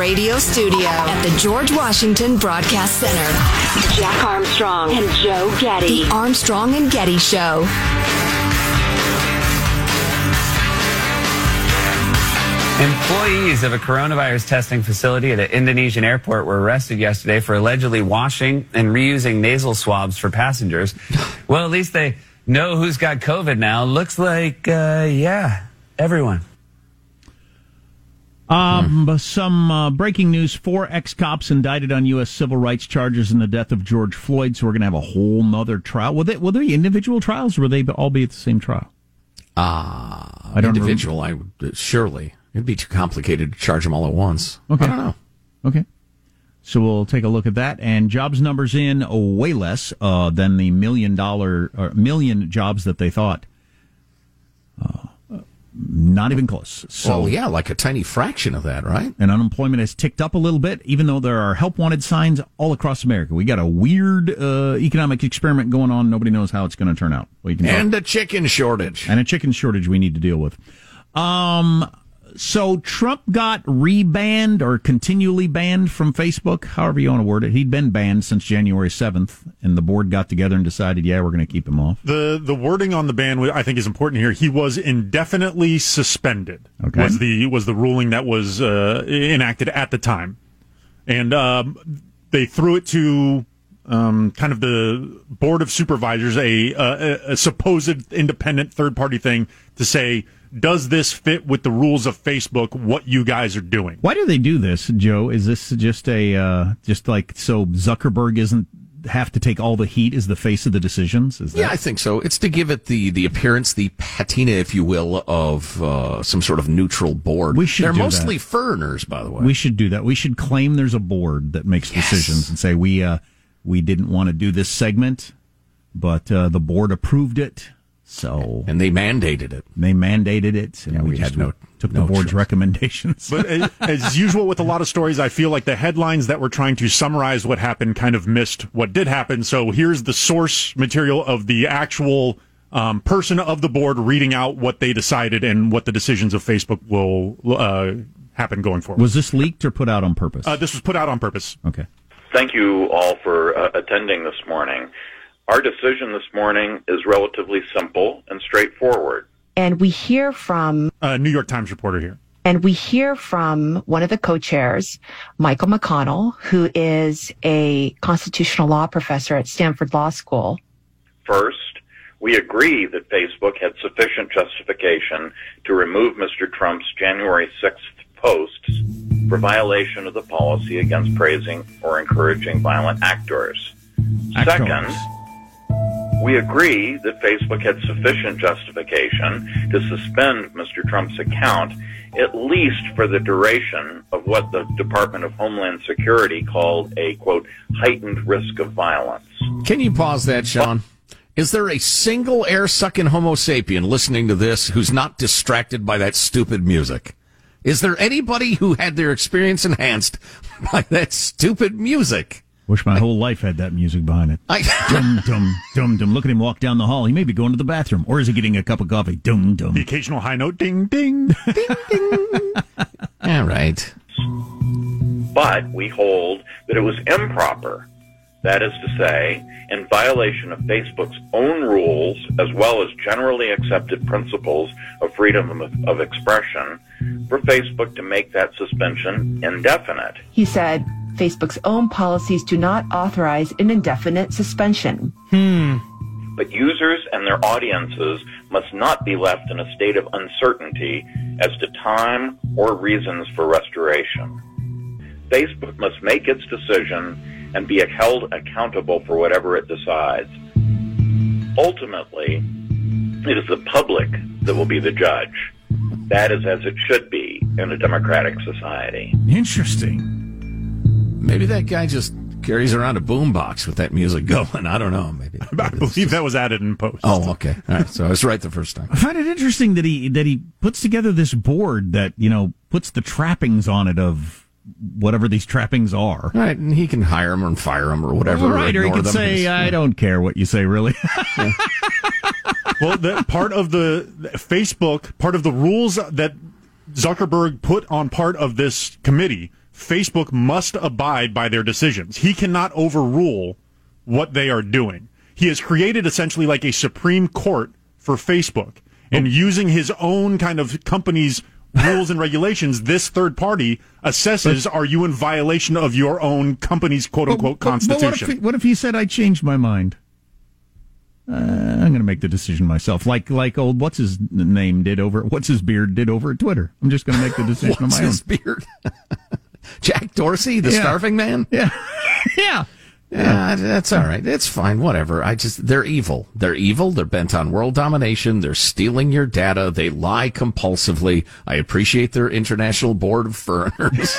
radio studio at the George Washington Broadcast Center. Jack Armstrong and Joe Getty. The Armstrong and Getty Show. Employees of a coronavirus testing facility at an Indonesian airport were arrested yesterday for allegedly washing and reusing nasal swabs for passengers. Well, at least they know who's got COVID now. Looks like, uh, yeah, everyone. Um, Some uh, breaking news: four ex-cops indicted on U.S. civil rights charges in the death of George Floyd. So we're going to have a whole nother trial. Will they? Will there be individual trials, or will they all be at the same trial? Ah, I don't individual. I would- surely it'd be too complicated to charge them all at once. Okay. I don't know. Okay. So we'll take a look at that. And jobs numbers in way less uh, than the million dollar or million jobs that they thought. Uh, not even close. So well, yeah, like a tiny fraction of that, right? and unemployment has ticked up a little bit, even though there are help wanted signs all across America. We got a weird uh, economic experiment going on. Nobody knows how it's going to turn out. And a chicken shortage. and a chicken shortage we need to deal with. Um, so Trump got rebanned or continually banned from Facebook, however you want to word it. He'd been banned since January 7th, and the board got together and decided, yeah, we're going to keep him off. The the wording on the ban I think is important here. He was indefinitely suspended. Okay. Was the was the ruling that was uh, enacted at the time, and um, they threw it to um, kind of the board of supervisors, a, a, a supposed independent third party thing to say, does this fit with the rules of Facebook? What you guys are doing? Why do they do this, Joe? Is this just a uh, just like so Zuckerberg isn't have to take all the heat as the face of the decisions? Is that Yeah, I think so. It's to give it the the appearance, the patina, if you will, of uh, some sort of neutral board. We should They're do mostly that. foreigners, by the way. We should do that. We should claim there's a board that makes Yes. decisions and say we uh, we didn't want to do this segment, but uh, the board approved it, so and they mandated it. they mandated it, and Yeah, we, we just had no- took no the board's choice. recommendations. But uh, as usual with a lot of stories, I feel like the headlines that were trying to summarize what happened kind of missed what did happen. So here's the source material of the actual um, person of the board reading out what they decided and what the decisions of Facebook will uh, happen going forward. Was this leaked or put out on purpose? uh, this was put out on purpose. okay. Thank you all for uh, attending this morning. Our decision this morning is relatively simple and straightforward. and we hear from Uh, New York Times reporter here. and we hear from one of the co-chairs, Michael McConnell, who is a constitutional law professor at Stanford Law School. First, we agree that Facebook had sufficient justification to remove Mr. Trump's January 6th posts for violation of the policy against praising or encouraging violent actors. Actors. Second, we agree that Facebook had sufficient justification to suspend Mr. Trump's account, at least for the duration of what the Department of Homeland Security called a, quote, heightened risk of violence. Can you pause that, Sean? Is there a single air sucking Homo sapien listening to this who's not distracted by that stupid music? Is there anybody who had their experience enhanced by that stupid music? Wish my whole life had that music behind it. I, Dum dum dum dum. Look at him walk down the hall. He may be going to the bathroom, or is he getting a cup of coffee? Dum dum. The occasional high note, Ding ding ding, ding. all right. But we hold that it was improper. That is to say, in violation of Facebook's own rules, as well as generally accepted principles of freedom of, of expression, for Facebook to make that suspension indefinite. He said Facebook's own policies do not authorize an indefinite suspension. Hmm. But users and their audiences must not be left in a state of uncertainty as to time or reasons for restoration. Facebook must make its decision and be held accountable for whatever it decides. Ultimately, it is the public that will be the judge. That is as it should be in a democratic society. Interesting. Maybe that guy just carries around a boombox with that music going. I don't know. Maybe. I believe that was added in post. Oh, okay. All right. So I was right the first time. I find it interesting that he that he puts together this board that you know puts the trappings on it of whatever these trappings are. All right, and he can hire them or fire them or whatever. right, or he ignore could them. say, He's- "I don't care what you say, really." well, the part of the Facebook, part of the rules that Zuckerberg put on part of this committee Facebook must abide by their decisions. He cannot overrule what they are doing. He has created essentially like a Supreme Court for Facebook. And using his own kind of company's rules and regulations, this third party assesses are you in violation of your own company's quote unquote But- but constitution? what, if he, what if he said I changed my mind? Uh, I'm going to make the decision myself, like like old what's his name did over what's his beard did over at Twitter. I'm just going to make the decision on my own. his beard? Jack Dorsey, the Yeah. starving man? Yeah, yeah. Yeah, that's all right. It's fine. Whatever. I just, they're evil. They're evil. They're bent on world domination. They're stealing your data. They lie compulsively. I appreciate their international board of foreigners.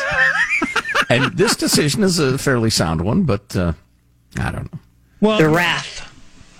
and this decision is a fairly sound one, but, uh, I don't know. Well, the wrath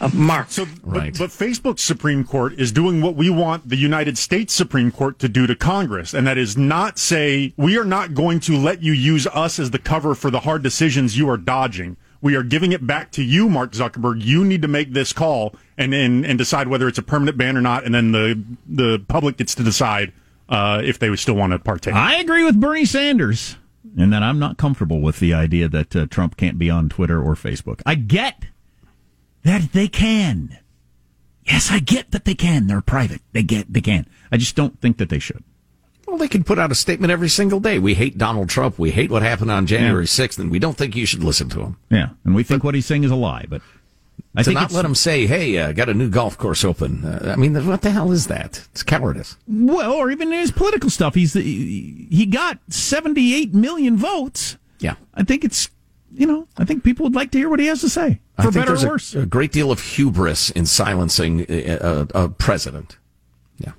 of Mark. So, Right. but, but Facebook's Supreme Court is doing what we want the United States Supreme Court to do to Congress, and that is not say we are not going to let you use us as the cover for the hard decisions you are dodging. We are giving it back to you, Mark Zuckerberg. You need to make this call and and, and decide whether it's a permanent ban or not, and then the the public gets to decide uh, if they still want to partake. I agree with Bernie Sanders, and that I'm not comfortable with the idea that uh, Trump can't be on Twitter or Facebook. I get that they can. Yes, I get that they can. They're private. They get they can. I just don't think that they should. Well, they can put out a statement every single day. We hate Donald Trump. We hate what happened on January Yeah. 6th, and we don't think you should listen to him. Yeah, and we think what he's saying is a lie, but I to think not let him say, hey, uh, got a new golf course open. Uh, I mean, what the hell is that? It's cowardice. well, or even his political stuff. He's he, he got 78 million votes. Yeah. I think it's you know I think people would like to hear what he has to say I for think better there's or a- worse. A, great deal of hubris in silencing a, a, a president. Yeah.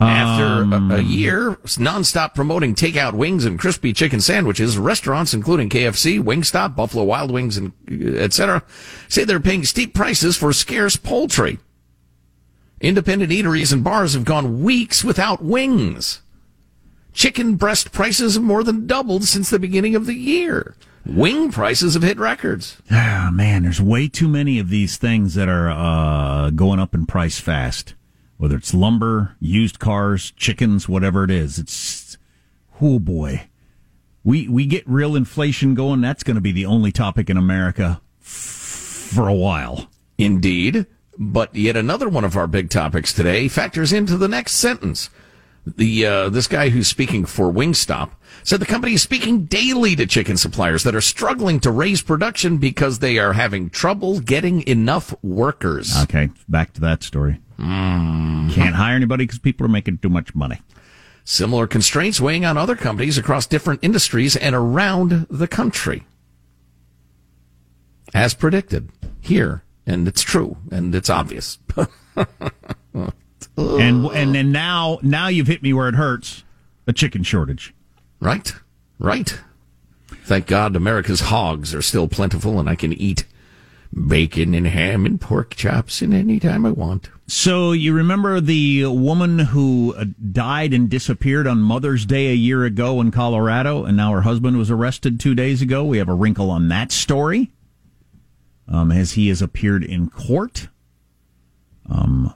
After Um, a, a um, year nonstop promoting takeout wings and crispy chicken sandwiches, restaurants including KFC, Wingstop, Buffalo Wild Wings, and uh, etc., say they're paying steep prices for scarce poultry. Independent eateries and bars have gone weeks without wings. Chicken breast prices have more than doubled since the beginning of the year. Wing prices have hit records. Ah, man, there's way too many of these things that are uh, going up in price fast. Whether it's lumber, used cars, chickens, whatever it is, it's oh boy. We we get real inflation going. That's going to be the only topic in America f- for a while. Indeed. But yet another one of our big topics today factors into the next sentence. The uh, this guy who's speaking for Wingstop said the company is speaking daily to chicken suppliers that are struggling to raise production because they are having trouble getting enough workers. Okay, back to that story. Hmm. Can't hire anybody because people are making too much money. Similar constraints weighing on other companies across different industries and around the country. As predicted here, and it's true, and it's obvious. And and then now now you've hit me where it hurts. A chicken shortage. Right, right. Thank God America's hogs are still plentiful and I can eat bacon and ham and pork chops in any time I want. So you remember the woman who uh, died and disappeared on Mother's Day a year ago in Colorado, and now her husband was arrested two days ago. We have a wrinkle on that story, um, as he has appeared in court. Um,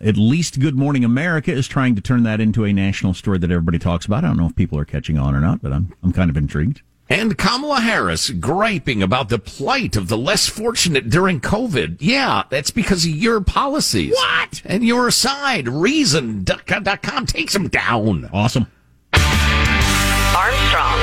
at least Good Morning America is trying to turn that into a national story that everybody talks about. I don't know if people are catching on or not, but I'm I'm kind of intrigued. And Kamala Harris griping about the plight of the less fortunate during COVID. Yeah, that's because of your policies. What? And your side. Reason.com takes them down. Awesome. Armstrong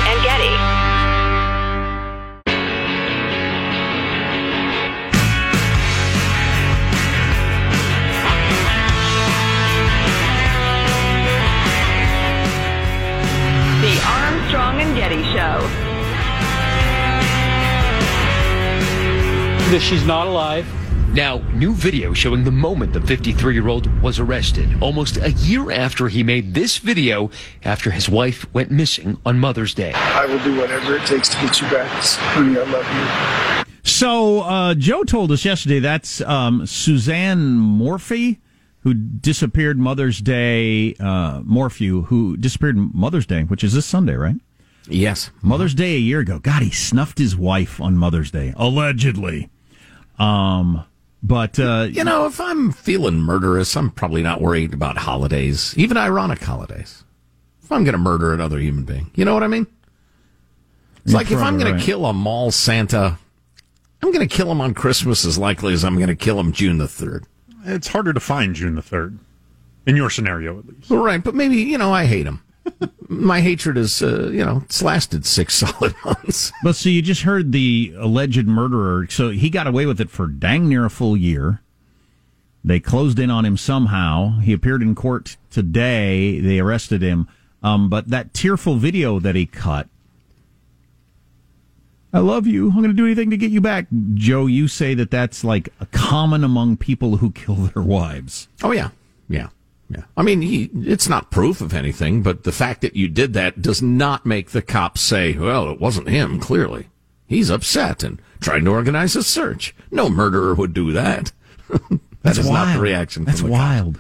that she's not alive. Now, new video showing the moment the 53 year old was arrested, almost a year after he made this video after his wife went missing on Mother's Day. I will do whatever it takes to get you back. Honey, I love you. So uh, Joe told us yesterday that's um, Suzanne Morphy, who disappeared Mother's Day. Uh, Morphew, who disappeared Mother's Day, which is this Sunday, right? Yes. Mother's Day a year ago. God, he snuffed his wife on Mother's Day, allegedly. Um, but uh, You know, if I'm feeling murderous, I'm probably not worried about holidays, even ironic holidays. If I'm going to murder another human being, you know what I mean? It's like if I'm going right. to kill a mall Santa, I'm going to kill him on Christmas as likely as I'm going to kill him June the 3rd. It's harder to find June the 3rd. In your scenario, at least. All right, but maybe, you know, I hate him. My hatred is, uh, you know, it's lasted six solid months. But so you just heard the alleged murderer. So he got away with it for dang near a full year. They closed in on him somehow. He appeared in court today. They arrested him. Um, but that tearful video that he cut. I love you. I'm going to do anything to get you back. Joe, you say that that's like a common among people who kill their wives. Oh, yeah. Yeah. Yeah. I mean, he, it's not proof of anything, but the fact that you did that does not make the cops say, well, it wasn't him, clearly. He's upset and trying to organize a search. No murderer would do that. That is not the reaction That's from the cops. wild.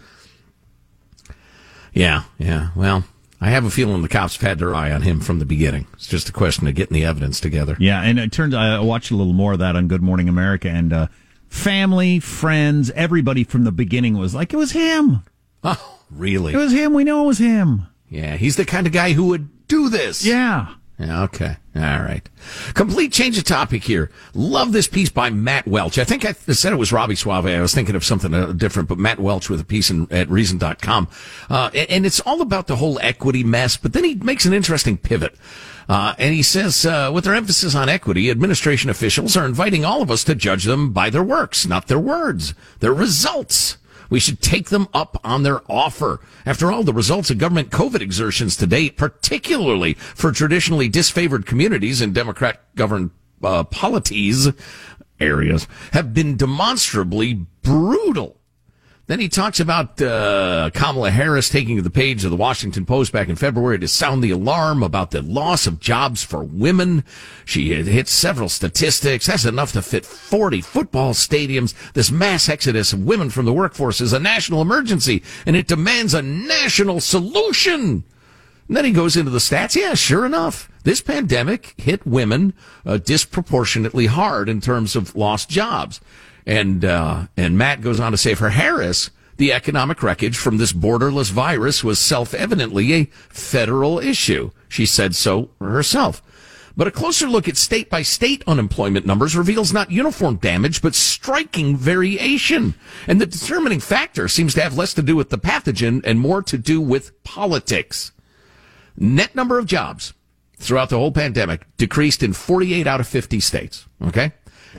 Yeah, yeah. Well, I have a feeling the cops have had their eye on him from the beginning. It's just a question of getting the evidence together. Yeah, and it turns I watched a little more of that on Good Morning America, and uh, family, friends, everybody from the beginning was like, "It was him. Oh, really? It was him. We know it was him." Yeah, he's the kind of guy who would do this. Yeah. Yeah, okay. All right. Complete change of topic here. Love this piece by Matt Welch. I think I said it was Robby Soave. I was thinking of something uh, different, but Matt Welch with a piece in, at Reason.com. Uh, and, and it's all about the whole equity mess, but then he makes an interesting pivot. Uh, and he says, uh, with their emphasis on equity, administration officials are inviting all of us to judge them by their works, not their words, their results. We should take them up on their offer. After all, the results of government COVID exertions to date, particularly for traditionally disfavored communities in Democrat governed uh, polities areas, have been demonstrably brutal. Then he talks about uh, Kamala Harris taking the page of the Washington Post back in February to sound the alarm about the loss of jobs for women. She hits several statistics. That's enough to fit 40 football stadiums. This mass exodus of women from the workforce is a national emergency, and it demands a national solution. And then he goes into the stats. Yeah, sure enough, this pandemic hit women uh, disproportionately hard in terms of lost jobs. And uh, and Matt goes on to say, for Harris, the economic wreckage from this borderless virus was self-evidently a federal issue. She said so herself. But a closer look at state by state unemployment numbers reveals not uniform damage, but striking variation. And the determining factor seems to have less to do with the pathogen and more to do with politics. Net number of jobs throughout the whole pandemic decreased in 48 out of 50 states. Okay?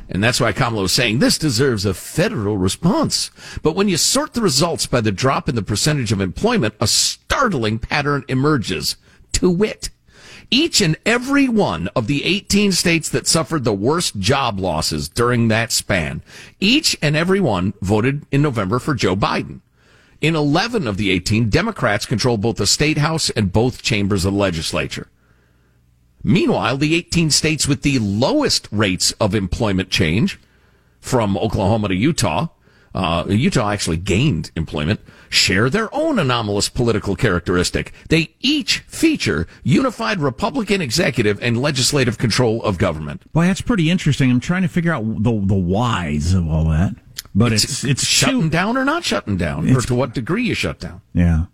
And that's why Kamala was saying this deserves a federal response. But when you sort the results by the drop in the percentage of employment, a startling pattern emerges. To wit, each and every one of the 18 states that suffered the worst job losses during that span, each and every one voted in November for Joe Biden. In 11 of the 18, Democrats control both the state house and both chambers of the legislature. Meanwhile, the 18 states with the lowest rates of employment change, from Oklahoma to Utah, uh, Utah actually gained employment, share their own anomalous political characteristic. They each feature unified Republican executive and legislative control of government. Boy, that's pretty interesting. I'm trying to figure out the the whys of all that. But it's it's, shutting too- down or not shutting down, or to what degree you shut down. Yeah.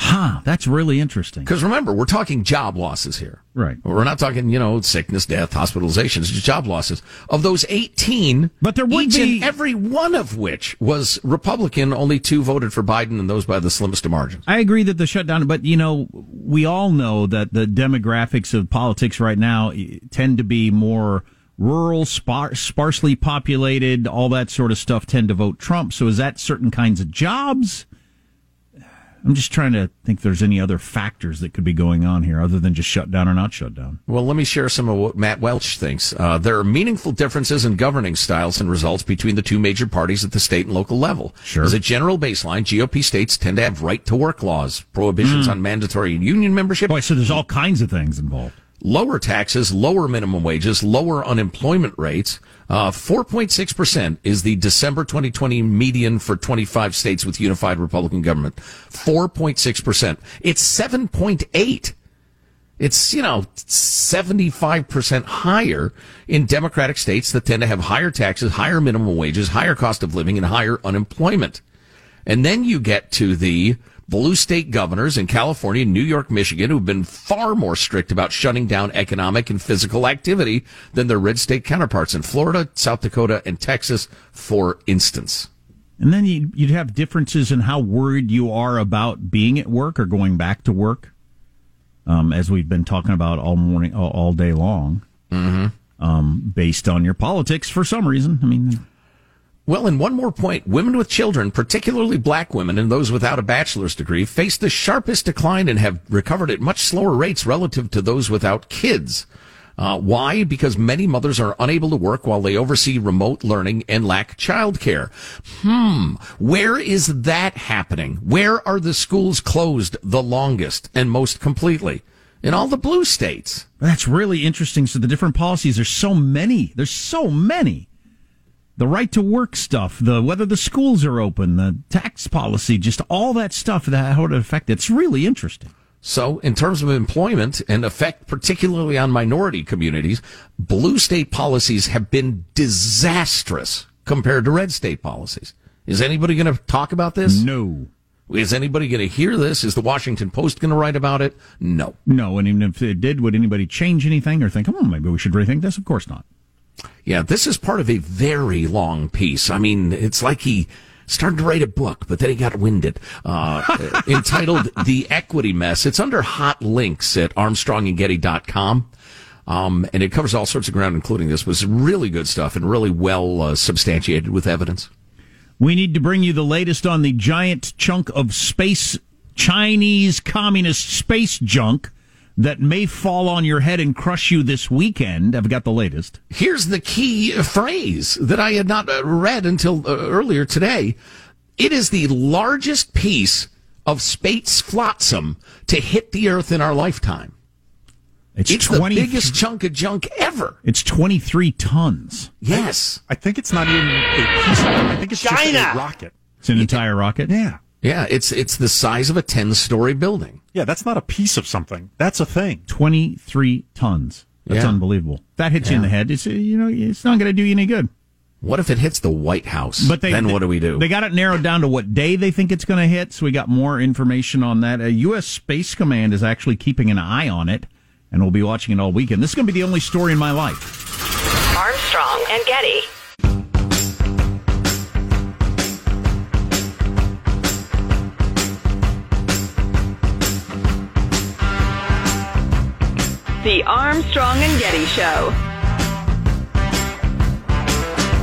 Huh. That's really interesting. Because remember, we're talking job losses here. Right. We're not talking, you know, sickness, death, hospitalizations, just job losses. Of those 18, but there would each be- and every one of which was Republican, only two voted for Biden, and those by the slimmest of margins. I agree that the shutdown, but you know, we all know that the demographics of politics right now eh, tend to be more rural, spar- sparsely populated, all that sort of stuff tend to vote Trump. So is that certain kinds of jobs? I'm just trying to think if there's any other factors that could be going on here other than just shut down or not shut down. Well, let me share some of what Matt Welch thinks. Uh, there are meaningful differences in governing styles and results between the two major parties at the state and local level. Sure. As a general baseline, GOP states tend to have right to work laws, prohibitions Mm. on mandatory union membership. Boy, so there's all kinds of things involved. lower taxes, lower minimum wages, lower unemployment rates. Uh, 4.6% is the December 2020 median for 25 states with unified Republican government. 4.6%. It's 7.8. It's, you know, 75% higher in Democratic states that tend to have higher taxes, higher minimum wages, higher cost of living, and higher unemployment. And then you get to the blue state governors in California, New York, Michigan, who've been far more strict about shutting down economic and physical activity than their red state counterparts in Florida, South Dakota, and Texas, for instance. And then you'd, you'd have differences in how worried you are about being at work or going back to work, um, as we've been talking about all morning, all, all day long, Mm-hmm. um, based on your politics for some reason. I mean, Well, and one more point. Women with children, particularly black women and those without a bachelor's degree, face the sharpest decline and have recovered at much slower rates relative to those without kids. Uh, why? Because many mothers are unable to work while they oversee remote learning and lack childcare. Hmm. Where is that happening? Where are the schools closed the longest and most completely? In all the blue states. That's really interesting. So the different policies, there's so many. There's so many. The right to work stuff, the whether the schools are open, the tax policy, just all that stuff that how it affect. It's really interesting. So, in terms of employment and effect particularly on minority communities, blue state policies have been disastrous compared to red state policies. Is anybody going to talk about this? No. Is anybody going to hear this? Is the Washington Post going to write about it? No. No, and even if it did, would anybody change anything or think, oh, maybe we should rethink this? Of course not. Yeah, this is part of a very long piece. I mean, it's like he started to write a book, but then he got winded. Uh, entitled The Equity Mess. It's under hot links at armstrongandgetty.com. Um, and it covers all sorts of ground, including this. was really good stuff and really well uh, substantiated with evidence. We need to bring you the latest on the giant chunk of space, Chinese communist space junk that may fall on your head and crush you this weekend. I've got the latest. Here's the key phrase that I had not uh, read until uh, earlier today. It is the largest piece of space flotsam to hit the Earth in our lifetime. It's, It's 20 the biggest chunk of junk ever. It's 23 tons. Yes. I think it's not even a piece of I think it's just China! a rocket. It's an entire rocket. Yeah. Yeah, it's it's the size of a 10-story building. Yeah, that's not a piece of something. That's a thing. 23 tons. That's Yeah. unbelievable. That hits you in the head. It's you know it's not going to do you any good. What if it hits the White House? But they, then what do we do? They got it narrowed down to what day they think it's going to hit. So we got more information on that. A U.S. Space Command is actually keeping an eye on it, and we'll be watching it all weekend. This is going to be the only story in my life. Armstrong and Getty. The Armstrong and Getty Show.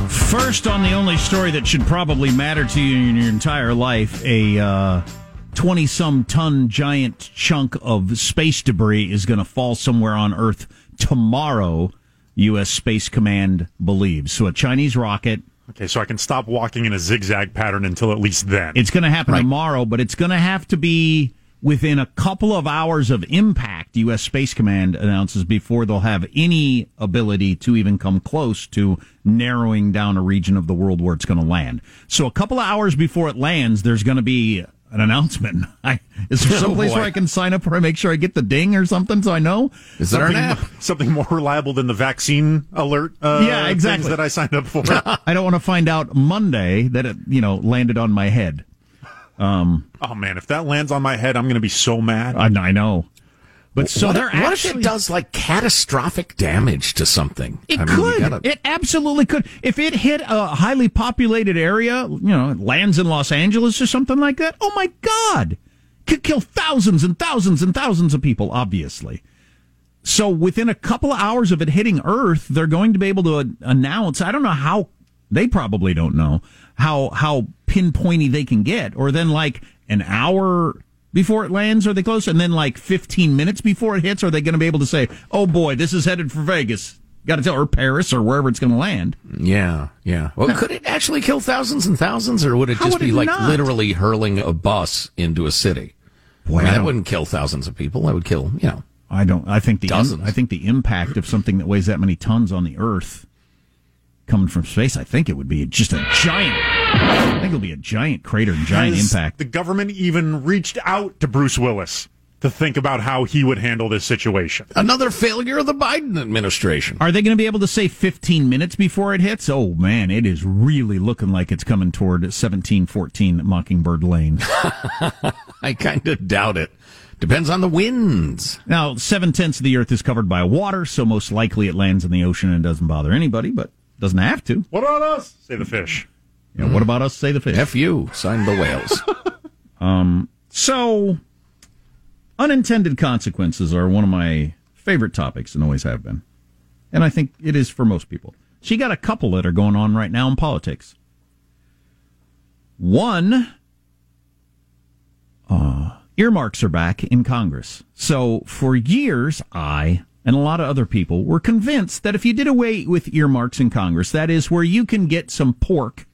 First, on the only story that should probably matter to you in your entire life, a uh, twenty-some ton giant chunk of space debris is going to fall somewhere on Earth tomorrow. U.S. Space Command believes so. A Chinese rocket. Okay, so I can stop walking in a zigzag pattern until at least then. It's going to happen tomorrow, but it's going to have to be within a couple of hours of impact. U.S. Space Command announces before they'll have any ability to even come close to narrowing down a region of the world where it's going to land. So a couple of hours before it lands, there's going to be an announcement. I, is there Oh, some place boy. where I can sign up where I make sure I get the ding or something so I know? Is there an something, app? something more reliable than the vaccine alert uh, Yeah, things exactly. that I signed up for. I don't want to find out Monday that it, you know, landed on my head. Um, oh man, if that lands on my head, I'm going to be so mad. I, I know. But so what, they're what actually if it does like catastrophic damage to something? It I mean, could. gotta- It absolutely could. If it hit a highly populated area, you know, it lands in Los Angeles or something like that. Oh my God, could kill thousands and thousands and thousands of people. Obviously. So within a couple of hours of it hitting Earth, they're going to be able to announce. I don't know how. They probably don't know how how pinpointy they can get, or then like an hour before it lands, are they close? And then like 15 minutes before it hits, are they going to be able to say, "Oh boy, this is headed for Vegas"? Got to tell, or Paris, or wherever it's going to land. Yeah, yeah. Well, could it actually kill thousands and thousands, or would it just would be it like not? literally hurling a bus into a city? Boy, I mean, that wouldn't kill thousands of people. That would kill, you know. I don't. I think the Dozens. I think the impact of something that weighs that many tons on the Earth coming from space, I think it would be just a giant. I think it'll be a giant crater and giant Has impact. The government even reached out to Bruce Willis to think about how he would handle this situation. Another failure of the Biden administration. Are they going to be able to say 15 minutes before it hits? Oh man, it is really looking like it's coming toward 1714 Mockingbird Lane. I kind of doubt it. Depends on the winds. Now, seven tenths of the Earth is covered by water, so most likely it lands in the ocean and doesn't bother anybody, but doesn't have to. What about us? Say the fish. Yeah, what about us? Say the fish. F you, sign the whales. um, so, unintended consequences are one of my favorite topics and always have been. And I think it is for most people. So, you got a couple that are going on right now in politics. One, uh, earmarks are back in Congress. So for years, I and a lot of other people were convinced that if you did away with earmarks in Congress, that is where you can get some pork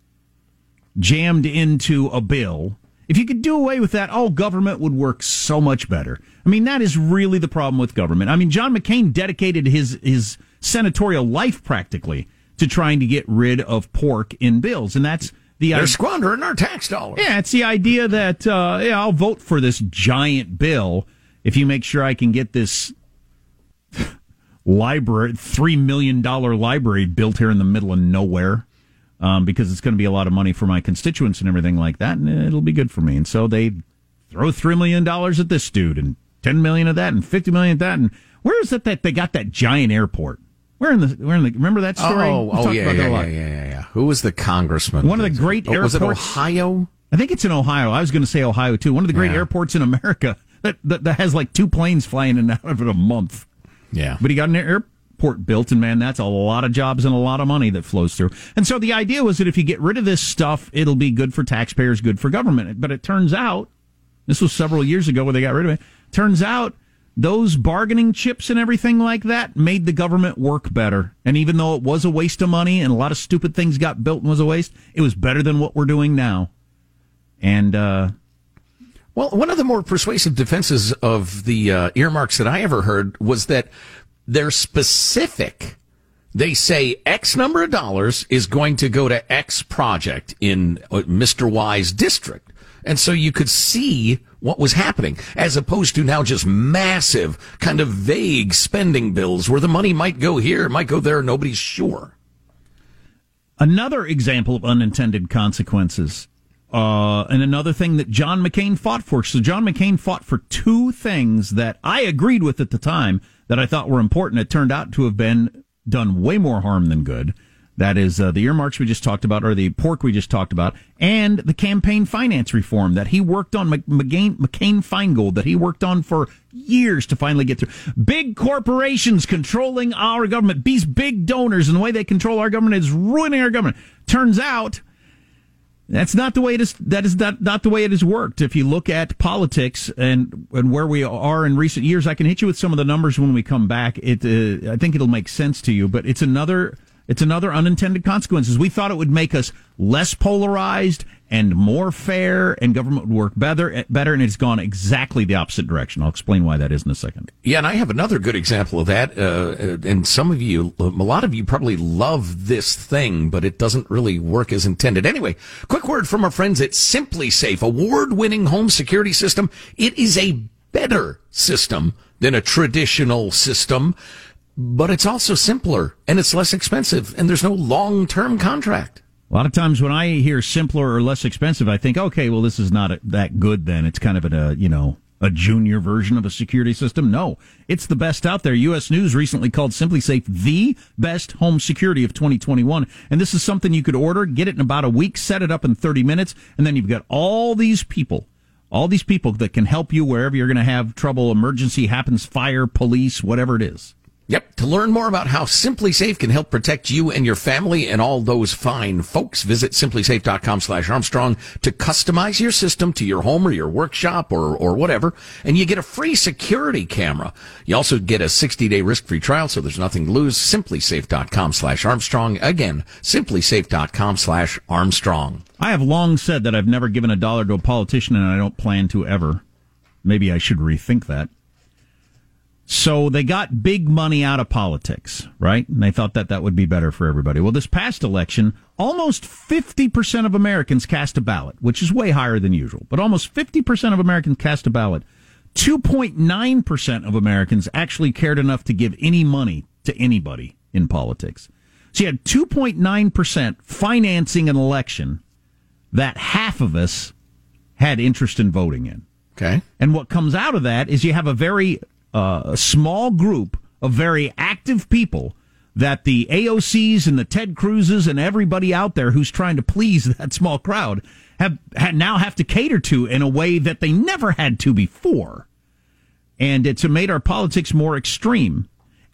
jammed into a bill. If you could do away with that, all government would work so much better. I mean, that is really the problem with government. I mean, John McCain dedicated his his senatorial life practically to trying to get rid of pork in bills, and that's the They're squandering our tax dollars. Yeah, it's the idea that uh, yeah, I'll vote for this giant bill if you make sure I can get this library, three million dollar library built here in the middle of nowhere. Um, because it's going to be a lot of money for my constituents and everything like that, and it'll be good for me. And so they throw three million dollars at this dude, and ten million of that, and fifty million of that, and where is it that they got that giant airport? Where in the where in the remember that story? Oh, oh yeah, yeah, yeah, yeah, yeah, yeah. Who was the congressman? One of the great oh, airports. Was it Ohio? I think it's in Ohio. I was going to say Ohio too. One of the great Yeah. airports in America that, that that has like two planes flying in and out of it a month. Yeah. But he got an airport built, and man, that's a lot of jobs and a lot of money that flows through. And so the idea was that if you get rid of this stuff, it'll be good for taxpayers, good for government. But it turns out, this was several years ago where they got rid of it. Turns out those bargaining chips and everything like that made the government work better. And even though it was a waste of money and a lot of stupid things got built and was a waste, it was better than what we're doing now. And uh, Well, one of the more persuasive defenses of the uh, earmarks that I ever heard was that they're specific. They say X number of dollars is going to go to X project in uh, Mr. Y's district. And so you could see what was happening as opposed to now just massive kind of vague spending bills where the money might go here, might go there, nobody's sure. Another example of unintended consequences, uh, and another thing that John McCain fought for. So John McCain fought for two things that I agreed with at the time that I thought were important. It turned out to have been done way more harm than good. That is uh, the earmarks we just talked about, or the pork we just talked about, and the campaign finance reform that he worked on, McCain, McCain Feingold, that he worked on for years to finally get through. Big corporations controlling our government. These big donors and the way they control our government is ruining our government. Turns out that's not the way it is. That is not, not the way it has worked. If you look at politics and and where we are in recent years, I can hit you with some of the numbers when we come back. It uh, I think it'll make sense to you, but it's another it's another unintended consequences. We thought it would make us less polarized and more fair, and government would work better, eh, better, and it's gone exactly the opposite direction. I'll explain why that is in a second. Yeah, and I have another good example of that. Uh, uh and some of you, um, a lot of you probably love this thing, but it doesn't really work as intended. Anyway, quick word from our friends at SimpliSafe, award winning home security system. It is a better system than a traditional system, but it's also simpler and it's less expensive and there's no long term contract. A lot of times when I hear simpler or less expensive, I think, okay, well, this is not a, that good. Then it's kind of a you know a junior version of a security system. No, it's the best out there. U.S. News recently called SimpliSafe the best home security of 2021, and this is something you could order, get it in about a week, set it up in 30 minutes, and then you've got all these people. All these people that can help you wherever you're going to have trouble, emergency happens, fire, police, whatever it is. Yep. To learn more about how SimpliSafe can help protect you and your family and all those fine folks, visit simplisafe.com slash Armstrong to customize your system to your home or your workshop or, or whatever. And you get a free security camera. You also get a 60 day risk free trial, so there's nothing to lose. Simplisafe.com slash Armstrong. Again, simplisafe.com slash Armstrong. I have long said that I've never given a dollar to a politician and I don't plan to ever. Maybe I should rethink that. So they got big money out of politics, right? And they thought that that would be better for everybody. Well, this past election, almost 50% of Americans cast a ballot, which is way higher than usual, but almost 50% of Americans cast a ballot 2.9% of Americans actually cared enough to give any money to anybody in politics. So you had 2.9% financing an election that half of us had interest in voting in. Okay. And what comes out of that is you have a very uh, small group of very active people that the AOCs and the Ted Cruzes and everybody out there who's trying to please that small crowd have, have now have to cater to in a way that they never had to before. And it's made our politics more extreme.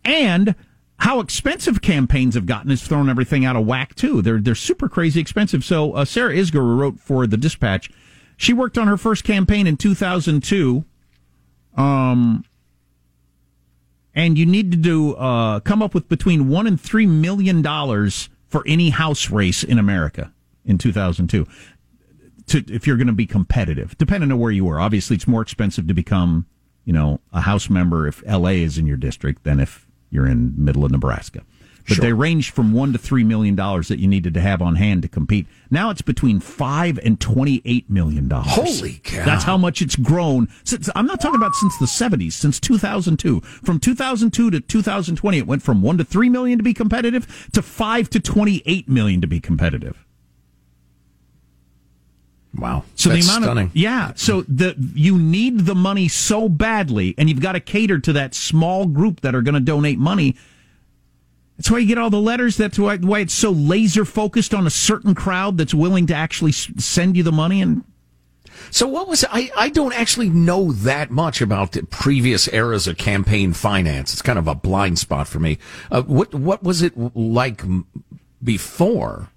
And how expensive campaigns have gotten has thrown everything out of whack too. They're they're super crazy expensive. So uh, Sarah Isgur wrote for the Dispatch. She worked on her first campaign in 2002. Um, and you need to do uh, come up with between one and three million dollars for any house race in America in 2002. To, if you're going to be competitive, depending on where you are, obviously it's more expensive to become, you know, a House member if L.A. is in your district than if you're in middle of Nebraska. But Sure. they ranged from one to three million dollars that you needed to have on hand to compete. Now it's between five and twenty-eight million dollars. Holy cow. That's how much it's grown. Since I'm not talking about since the '70s, since 2002. From 2002 to 2020, it went from one to three million to be competitive to five to 28 million to be competitive. Wow. So That's the amount stunning. of yeah, so the you need the money so badly, and you've got to cater to that small group that are going to donate money. That's why you get all the letters. That's why why it's so laser focused on a certain crowd that's willing to actually send you the money. And So what was I? I don't actually know that much about the previous eras of campaign finance. It's kind of a blind spot for me. Uh, what what was it like before?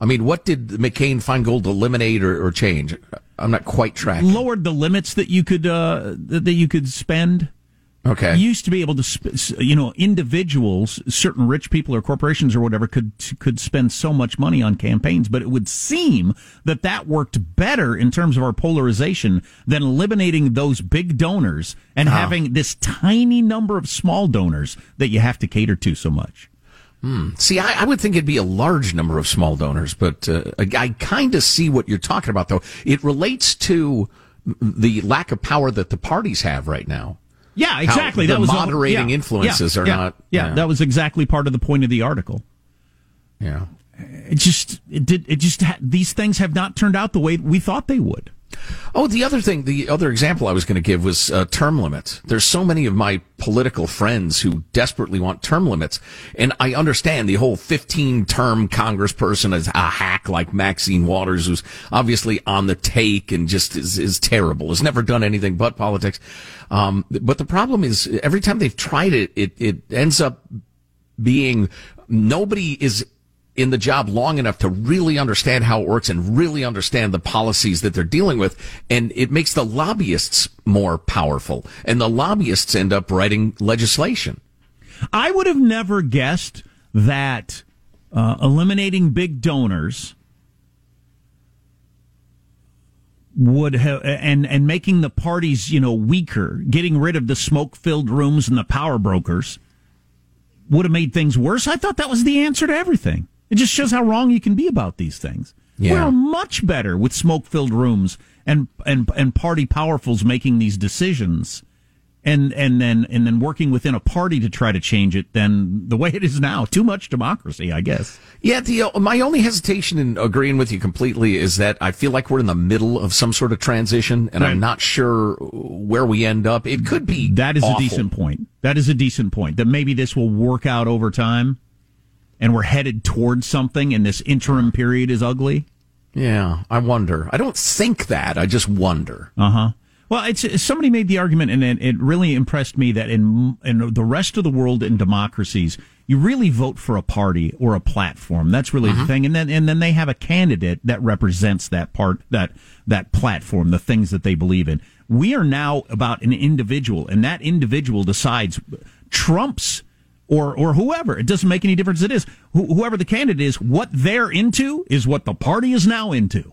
I mean, what did McCain Feingold eliminate or, or change? I'm not quite tracking. lowered the limits that you could uh, that that you could spend. Okay. You used to be able to, sp- you know, individuals, certain rich people or corporations or whatever could could spend so much money on campaigns, but it would seem that that worked better in terms of our polarization than eliminating those big donors and having this tiny number of small donors that you have to cater to so much. See, I, I would think it'd be a large number of small donors, but uh, I, I kind of see what you're talking about, though. It relates to the lack of power that the parties have right now. Yeah, exactly. that was all- moderating yeah, influences yeah, are yeah, not- Yeah, that was exactly part of the point of the article. Yeah. It just it did it just ha- these things have not turned out the way we thought they would. Oh, the other thing, the other example I was going to give was uh, term limits. There's so many of my political friends who desperately want term limits, and I understand the whole 15 term congressperson is a hack like Maxine Waters, who's obviously on the take and just is, is terrible. Has never done anything but politics. Um, but the problem is, every time they've tried it, it it ends up being nobody is in the job long enough to really understand how it works and really understand the policies that they're dealing with. And it makes the lobbyists more powerful. And the lobbyists end up writing legislation. I would have never guessed that uh, eliminating big donors would have and and making the parties you know weaker, getting rid of the smoke filled rooms and the power brokers would have made things worse. I thought that was the answer to everything. It just shows how wrong you can be about these things. Yeah. We're much better with smoke filled rooms and and and party powerfuls making these decisions and and then and then working within a party to try to change it than the way it is now. Too much democracy, I guess. Yeah, the, uh, my only hesitation in agreeing with you completely is that I feel like we're in the middle of some sort of transition, and I'm not sure where we end up. It could be That is awful. a decent point. That is a decent point. That maybe this will work out over time, and we're headed towards something, and this interim period is ugly. Yeah, I wonder. I don't think that. I just wonder. Uh huh. Well, it's somebody made the argument, and it, it really impressed me that in in the rest of the world in democracies, you really vote for a party or a platform. That's really the thing, and then and then they have a candidate that represents that part that that platform, the things that they believe in. We are now about an individual, and that individual decides Trump's or or whoever. It doesn't make any difference. It is Wh- whoever the candidate is. What they're into is what the party is now into.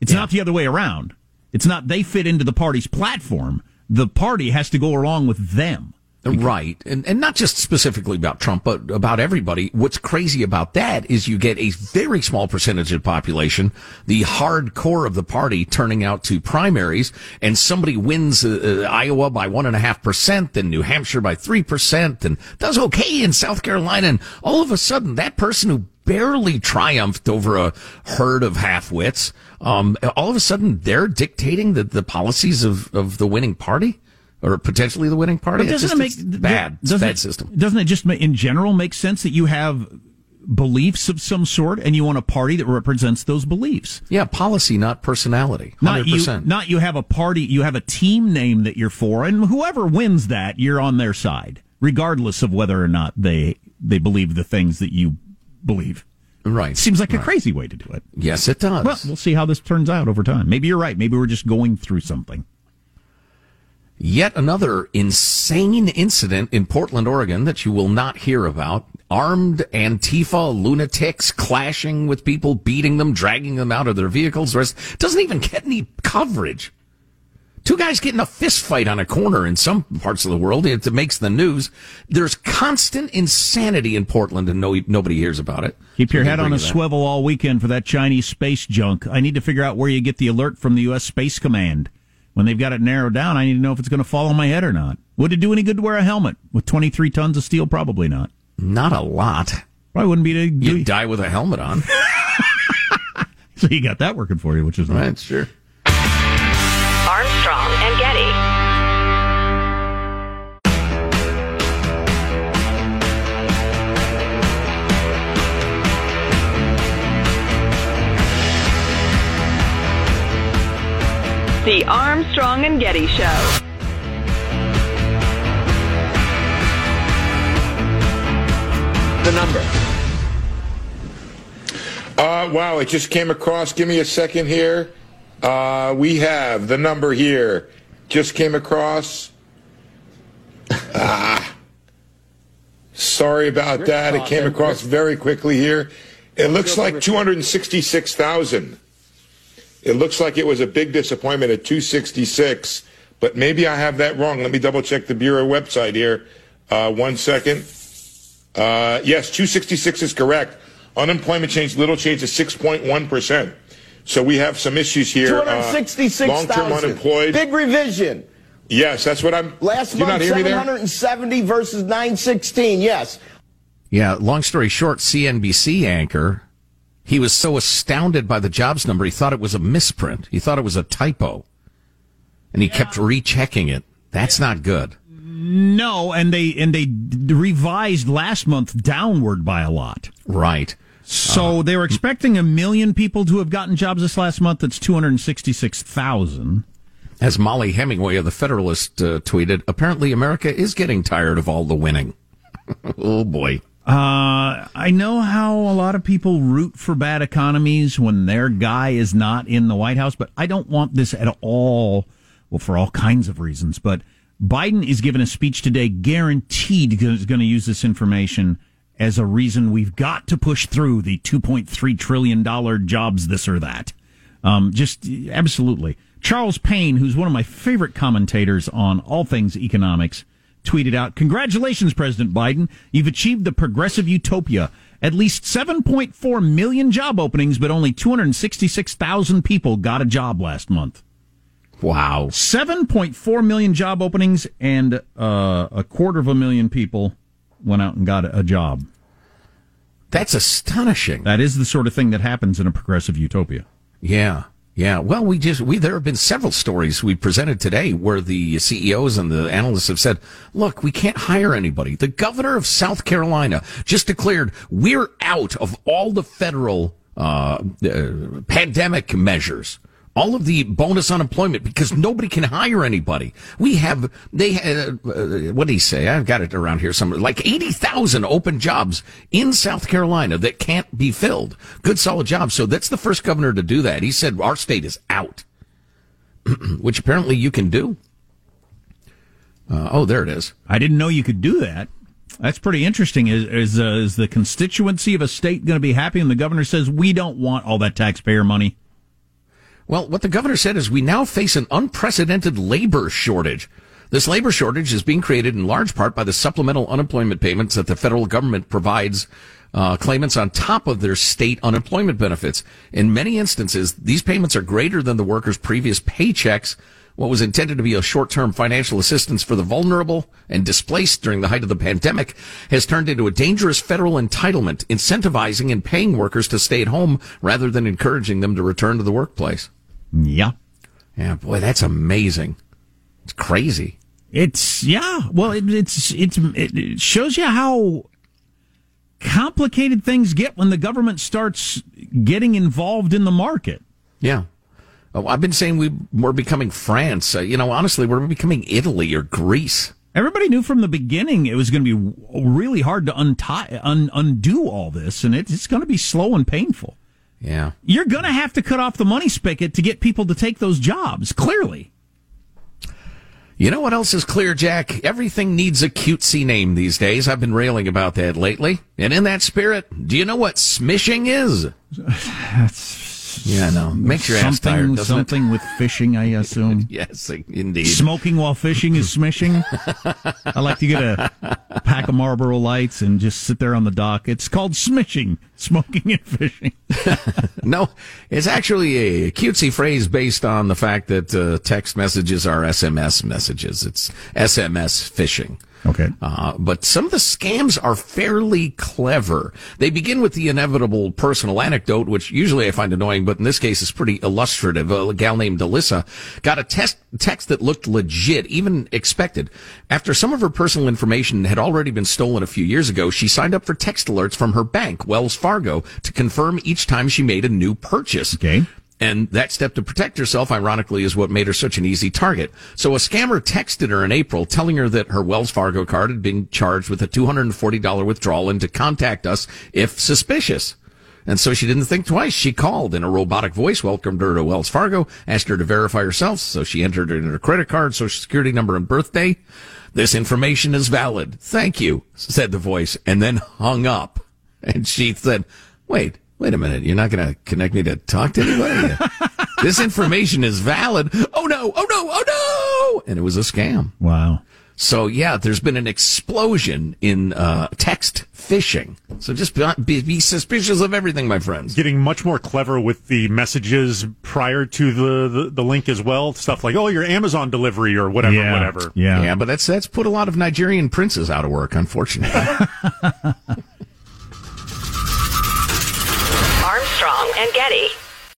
It's not the other way around. It's not they fit into the party's platform. The party has to go along with them. Right. And, and not just specifically about Trump, but about everybody. What's crazy about that is you get a very small percentage of the population, the hardcore of the party turning out to primaries, and somebody wins uh, uh, Iowa by one and a half percent, then New Hampshire by three percent, and does okay in South Carolina. And all of a sudden, that person who barely triumphed over a herd of half-wits, um, all of a sudden they're dictating the, the policies of, of the winning party? Or potentially the winning party. But doesn't it make it's bad? Doesn't bad system. Doesn't it just in general make sense that you have beliefs of some sort and you want a party that represents those beliefs? Yeah, policy, not personality. Not you, 100%. not you have a party, you have a team name that you're for, and whoever wins that, you're on their side, regardless of whether or not they they believe the things that you believe. Right. Seems like a crazy way to do it. Yes, it does. Well, we'll see how this turns out over time. Maybe you're right. Maybe we're just going through something. Yet another insane incident in Portland, Oregon that you will not hear about. Armed Antifa lunatics clashing with people, beating them, dragging them out of their vehicles. The rest doesn't even get any coverage. Two guys getting a fist fight on a corner in some parts of the world. It makes the news. There's constant insanity in Portland and no, nobody hears about it. Keep your So head on a swivel all weekend for that Chinese space junk. I need to figure out where you get the alert from the U.S. Space Command. When they've got it narrowed down, I need to know if it's going to fall on my head or not. Would it do any good to wear a helmet with 23 tons of steel? Probably not. Not a lot. Probably wouldn't be to do. You die with a helmet on. So you got that working for you, which is nice. Right, sure. The Armstrong and Getty Show. The number. Uh, wow, it just came across. Give me a second here. Uh, we have the number here. Just came across. Ah. Sorry about that. It came across very quickly here. It looks like 266,000. It looks like it was a big disappointment at 266, but maybe I have that wrong. Let me double check the Bureau website here. Uh, one second. Uh, yes, 266 is correct. Unemployment change, little change to 6.1%. So we have some issues here. Uh, 266,000. long-term unemployed. Big revision. Yes, that's what I'm. Last you month, hear 770 versus 916. Yes. Yeah, long story short, CNBC anchor, he was so astounded by the jobs number, he thought it was a misprint. He thought it was a typo. And he kept rechecking it. That's not good. No, and they and they revised last month downward by a lot. Right. So they were expecting a million people to have gotten jobs this last month. That's two hundred sixty-six thousand. As Mollie Hemingway of the Federalist uh, tweeted, apparently America is getting tired of all the winning. oh boy. Uh, I know how a lot of people root for bad economies when their guy is not in the White House, but I don't want this at all. Well, for all kinds of reasons, but Biden is giving a speech today, guaranteed is going to use this information as a reason we've got to push through the 2.3 trillion dollar jobs, this or that. Um, just absolutely. Charles Payne, who's one of my favorite commentators on all things economics, tweeted out, Congratulations, President Biden. You've achieved the progressive utopia. At least 7.4 million job openings, but only 266,000 people got a job last month. Wow. 7.4 million job openings, and uh, a quarter of a million people went out and got a job. That's astonishing. That is the sort of thing that happens in a progressive utopia. Yeah. Yeah. Well, we just, we, there have been several stories we presented today where the CEOs and the analysts have said, look, we can't hire anybody. The governor of South Carolina just declared we're out of all the federal, uh, uh pandemic measures. All of the bonus unemployment because nobody can hire anybody. We have, they, uh, uh, what do he say? I've got it around here somewhere. Like 80,000 open jobs in South Carolina that can't be filled. Good solid jobs. So that's the first governor to do that. He said our state is out, which apparently you can do. Uh, oh, there it is. I didn't know you could do that. That's pretty interesting. Is is, uh, is the constituency of a state going to be happy when the governor says we don't want all that taxpayer money? Well, what the governor said is we now face an unprecedented labor shortage. This labor shortage is being created in large part by the supplemental unemployment payments that the federal government provides uh, claimants on top of their state unemployment benefits. In many instances, these payments are greater than the workers' previous paychecks. What was intended to be a short-term financial assistance for the vulnerable and displaced during the height of the pandemic has turned into a dangerous federal entitlement, incentivizing and paying workers to stay at home rather than encouraging them to return to the workplace. Yeah. Yeah, boy, that's amazing. It's crazy. It's yeah. Well, it, it's it's it shows you how complicated things get when the government starts getting involved in the market. Yeah. Oh, I've been saying we we're becoming France. Uh, you know, honestly, we're becoming Italy or Greece. Everybody knew from the beginning it was going to be really hard to untie, un, undo all this, and it, it's going to be slow and painful. Yeah. You're going to have to cut off the money spigot to get people to take those jobs, clearly. You know what else is clear, Jack? Everything needs a cutesy name these days. I've been railing about that lately. And in that spirit, do you know what smishing is? Yeah, no. Makes your ass something, tired, Something with fishing, I assume. yes, indeed. Smoking while fishing is smishing. I like to get a pack of Marlboro Lights and just sit there on the dock. It's called smishing, smoking and fishing. no, it's actually a cutesy phrase based on the fact that uh, text messages are SMS messages. It's SMS phishing. Okay. Uh, but some of the scams are fairly clever. They begin with the inevitable personal anecdote, which usually I find annoying, but in this case is pretty illustrative. A gal named Alyssa got a test, text that looked legit, even expected. After some of her personal information had already been stolen a few years ago, she signed up for text alerts from her bank, Wells Fargo, to confirm each time she made a new purchase. Okay. And that step to protect herself, ironically, is what made her such an easy target. So a scammer texted her in April telling her that her Wells Fargo card had been charged with a $240 withdrawal and to contact us if suspicious. And so she didn't think twice. She called and a robotic voice welcomed her to Wells Fargo, asked her to verify herself. So she entered in her credit card, social security number, and birthday. This information is valid. Thank you, said the voice, and then hung up. And she said, wait, wait a minute. You're not going to connect me to talk to anybody? this information is valid. Oh no. Oh no. Oh no. And it was a scam. Wow. So yeah, there's been an explosion in uh, text phishing. So just be, be, suspicious of everything, my friends. Getting much more clever with the messages prior to the, the, the link as well. Stuff like, oh, your Amazon delivery or whatever, Yeah. whatever. Yeah. Yeah, but that's that's put a lot of Nigerian princes out of work, unfortunately. and Getty.